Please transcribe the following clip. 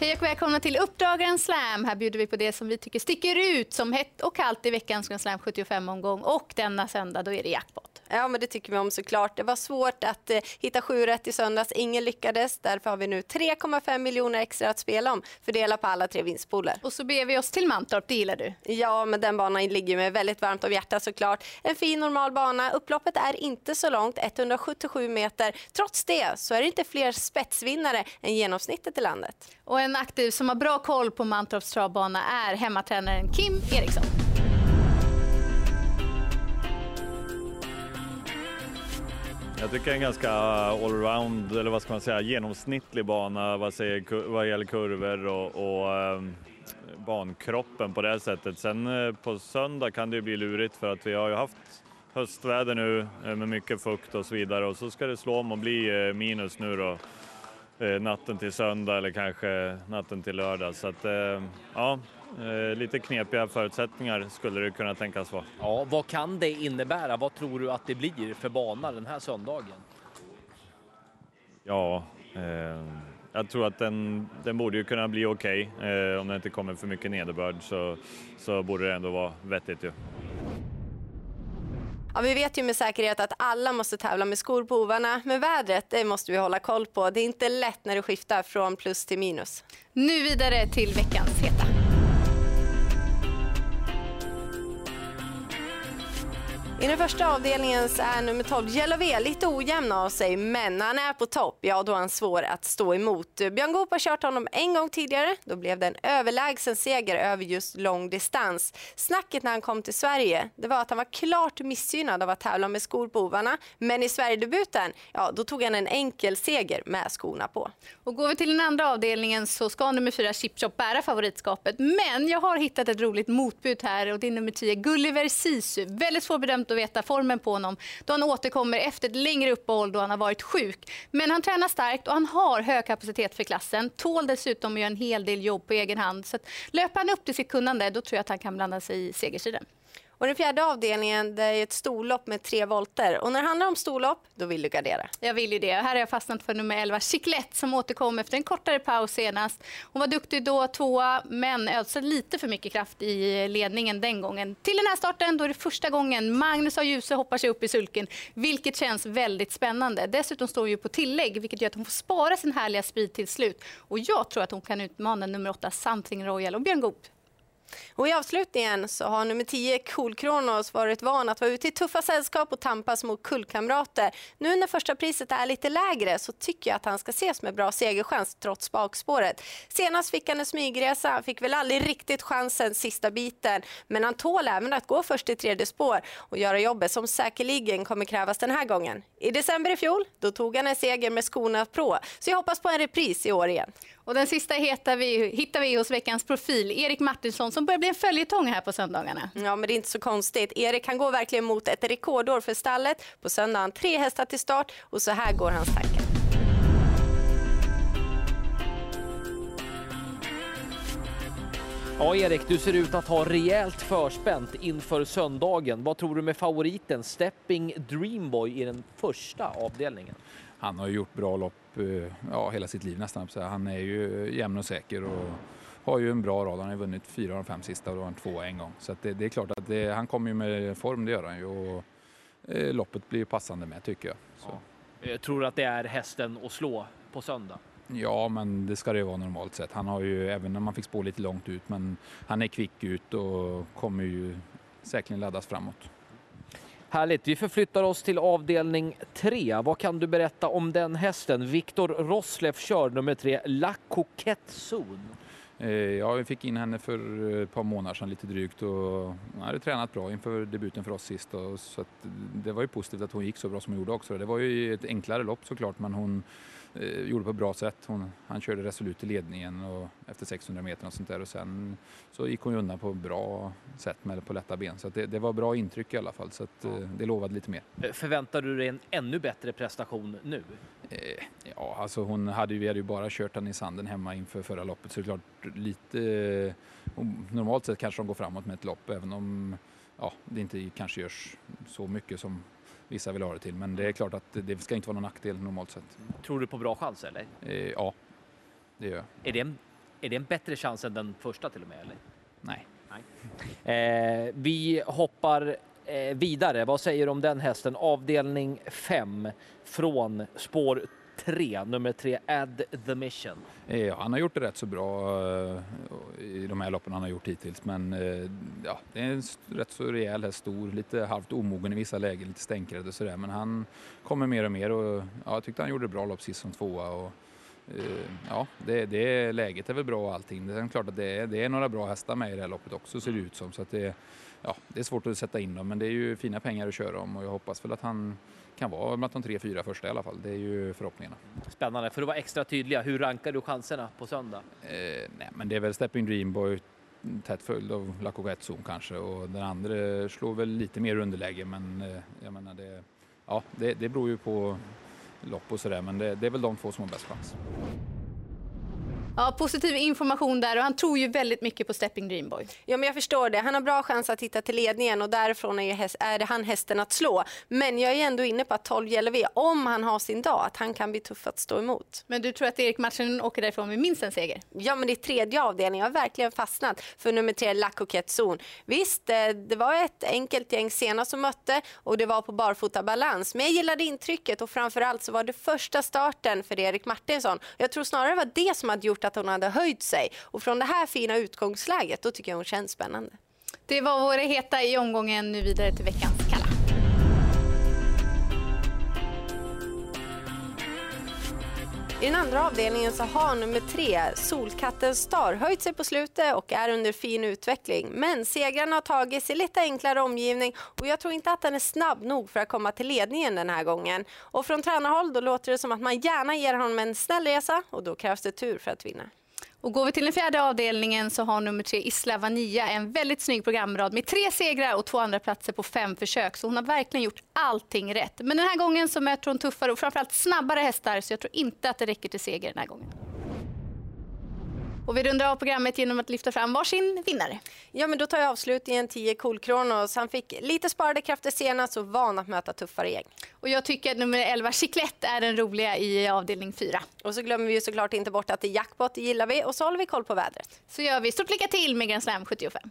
Hej och välkomna till Uppdragaren Slam. Här bjuder vi på det som vi tycker sticker ut som hett och kallt i veckans Grand Slam 75-omgång. Och denna söndag då är det jackpot. Ja, men det tycker vi om såklart. Det var svårt att eh, hitta sju rätt i söndags. Ingen lyckades. Därför har vi nu 3,5 miljoner extra att spela om. Fördela på alla tre vinstpooler. Och så ber vi oss till Mantorp, det gillar du? Ja, men den banan ligger mig väldigt varmt om hjärtat såklart. En fin normal bana. Upploppet är inte så långt, 177 meter. Trots det så är det inte fler spetsvinnare än genomsnittet i landet. Och en aktiv som har bra koll på Mantorps travbana är hemmatränaren Kim Eriksson. Jag tycker en ganska eh, allround, eller vad ska man säga, genomsnittlig bana vad, säger, vad gäller kurvor och, och ehm, bankroppen på det sättet. Sen eh, på söndag kan det ju bli lurigt för att vi har ju haft höstväder nu eh, med mycket fukt och så vidare och så ska det slå om och bli minus nu då natten till söndag eller kanske natten till lördag. Så att, eh, ja, Eh, lite knepiga förutsättningar skulle det kunna tänkas vara. Ja, vad kan det innebära? Vad tror du att det blir för bana den här söndagen? Ja, eh, jag tror att den, den borde ju kunna bli okej. Okay. Eh, om det inte kommer för mycket nederbörd så, så borde det ändå vara vettigt ju. Ja, vi vet ju med säkerhet att alla måste tävla med skor på ovarna, men vädret det måste vi hålla koll på. Det är inte lätt när det skiftar från plus till minus. Nu vidare till veckans heta. I den första avdelningen så är nummer 12 Jelové lite ojämn av sig, men när han är på topp, ja då är han svår att stå emot. Björn Goop har kört honom en gång tidigare. Då blev det en överlägsen seger över just lång distans. Snacket när han kom till Sverige, det var att han var klart missgynnad av att tävla med skor på ovarna. Men i Sverigedebuten, ja då tog han en enkel seger med skorna på. Och går vi till den andra avdelningen så ska nummer 4 Chipchop bära favoritskapet. Men jag har hittat ett roligt motbud här och det är nummer 10 Gulliver Sisu. Väldigt svårbedömt att veta formen på honom då han återkommer efter ett längre uppehåll då han har varit sjuk. Men han tränar starkt och han har hög kapacitet för klassen. Tål dessutom att göra en hel del jobb på egen hand. Så löper han upp till sitt kunnande då tror jag att han kan blanda sig i segersidan. Och den fjärde avdelningen det är ett storlopp med tre volter. Och när det handlar om storlopp, då vill du gardera. Jag vill ju det. Här har jag fastnat för nummer 11, Chiclette, som återkom efter en kortare paus senast. Hon var duktig då, tvåa, men ödsade lite för mycket kraft i ledningen den gången. Till den här starten, då är det första gången Magnus och Ljuse hoppar sig upp i sulken, vilket känns väldigt spännande. Dessutom står hon ju på tillägg, vilket gör att hon får spara sin härliga speed till slut. Och jag tror att hon kan utmana nummer 8, Something Royal och Björn Goop. Och I avslutningen så har nummer 10 Cool Kronos varit van att vara ute i tuffa sällskap och tampas mot kullkamrater. Nu när första priset är lite lägre så tycker jag att han ska ses med bra segerchans trots bakspåret. Senast fick han en smygresa, han fick väl aldrig riktigt chansen sista biten men han tål även att gå först i tredje spår och göra jobbet som säkerligen kommer krävas den här gången. I december i fjol då tog han en seger med skorna Pro så jag hoppas på en repris i år igen. Och den sista hittar vi, hittar vi hos veckans profil, Erik Martinsson som börjar bli en följetong här på söndagarna. Ja, men det är inte så konstigt. Erik han går verkligen mot ett rekordår för stallet. På söndagen tre hästar till start och så här går hans tankar. Ja, Erik, du ser ut att ha rejält förspänt inför söndagen. Vad tror du med favoriten Stepping Dreamboy i den första avdelningen? Han har gjort bra lopp ja, hela sitt liv nästan. Han är ju jämn och säker och har ju en bra rad. Han har vunnit fyra av de fem sista och då har han två en gång. Så det, det, är klart att det, han kommer ju med form, det gör han ju. Och, eh, loppet blir passande med tycker jag. Så. Ja. Jag tror att det är hästen att slå på söndag? Ja, men det ska det vara normalt sett. Han har ju, även när man fick spå lite långt ut, men han är kvick ut och kommer ju säkerligen laddas framåt. Härligt. Vi förflyttar oss till avdelning 3. Vad kan du berätta om den hästen? Viktor Rosleff kör nummer 3, La Coquette Zone. Eh, ja, vi fick in henne för eh, ett par månader sedan lite drygt och hon hade tränat bra inför debuten för oss sist. Så det var ju positivt att hon gick så bra som hon gjorde också. Det var ju ett enklare lopp såklart men hon eh, gjorde på ett bra sätt. Hon, han körde resolut i ledningen och efter 600 meter och sånt där och sen så gick hon undan på bra sätt med på lätta ben. Så det, det, var bra intryck i alla fall så att, ja. det lovade lite mer. Förväntar du dig en ännu bättre prestation nu? Eh, ja, alltså hon hade ju, vi hade ju bara kört den i sanden hemma inför förra loppet så det är klart lite... Normalt sett kanske de går framåt med ett lopp även om ja, det inte kanske görs så mycket som vissa vill ha det till. Men det är klart att det ska inte vara någon nackdel normalt sett. Tror du på bra chans eller? Eh, ja, det gör jag. Är det en Är det en bättre chans än den första till och med? Eller? Nej. Eh, vi hoppar eh, vidare. Vad säger du om den hästen? Avdelning 5 från spår tre, nummer tre, Add the Mission. Ja, han har gjort det rätt så bra eh, i de här loppen han har gjort hittills. Men eh, ja, det är en rätt så rejäl häst, stor, lite halvt omogen i vissa lägen, lite stänkrädd och sådär. Men han kommer mer och mer och ja, jag tyckte han gjorde bra lopp sist som tvåa. Och, ja, det, det, läget är väl bra och allting. Det är klart att det är, det är några bra hästar med i det här loppet också ser det ut som. Så att det, ja, det är svårt att sätta in dem men det är ju fina pengar att köra om och jag hoppas väl att han kan vara bland de tre, fyra första i alla fall. Det är ju förhoppningarna. Spännande. För att vara extra tydliga, hur rankar du chanserna på söndag? Eh, nej, men det är väl Stepping Dreamboy tätt följd av La Coquette Zone kanske och den andra slår väl lite mer underläge men eh, jag menar det, ja, det, det beror ju på lopp och sådär men det, det är väl de två som har bäst chans. Ja, positiv information där och han tror ju väldigt mycket på Stepping Dreamboy. Ja, men jag förstår det. Han har bra chans att hitta till ledningen och därifrån är, häst, är det han hästen att slå. Men jag är ändå inne på att 12 Jelevé, om han har sin dag, att han kan bli tuff att stå emot. Men du tror att Erik Mattsson åker därifrån med minst en seger? Ja, men det är tredje avdelningen. Jag har verkligen fastnat för nummer tre, La Coquette Zone. Visst, eh, det var ett enkelt gäng senast som mötte och det var på barfota balans. Men jag gillade intrycket och framförallt så var det första starten för Erik Martinsson. Jag tror snarare det var det som hade gjort att hon hade höjt sig. Och från det här fina utgångsläget, då tycker jag hon känns spännande. Det var våra heta i omgången. Nu vidare till veckan. I den andra avdelningen så har nummer tre, Solkatten Star, höjt sig på slutet och är under fin utveckling. Men segrarna har tagits i lite enklare omgivning och jag tror inte att den är snabb nog för att komma till ledningen den här gången. Och från tränarhåll då låter det som att man gärna ger honom en snäll resa och då krävs det tur för att vinna. Och går vi till den fjärde avdelningen så har nummer tre Isla Vanilla en väldigt snygg programrad med tre segrar och två andra platser på fem försök. Så hon har verkligen gjort allting rätt. Men den här gången så möter hon tuffare och framförallt snabbare hästar så jag tror inte att det räcker till seger den här gången. Och vi rundar av programmet genom att lyfta fram varsin vinnare. Ja, men då tar jag avslutningen 10 Cool Kronos. Han fick lite sparade krafter senast och van att möta tuffare gäng. Och jag tycker att nummer 11 Chiclette är den roliga i avdelning 4. Och så glömmer vi ju såklart inte bort att det är jackpot, det gillar vi och så håller vi koll på vädret. Så gör vi. Stort lycka till med Grand Slam 75.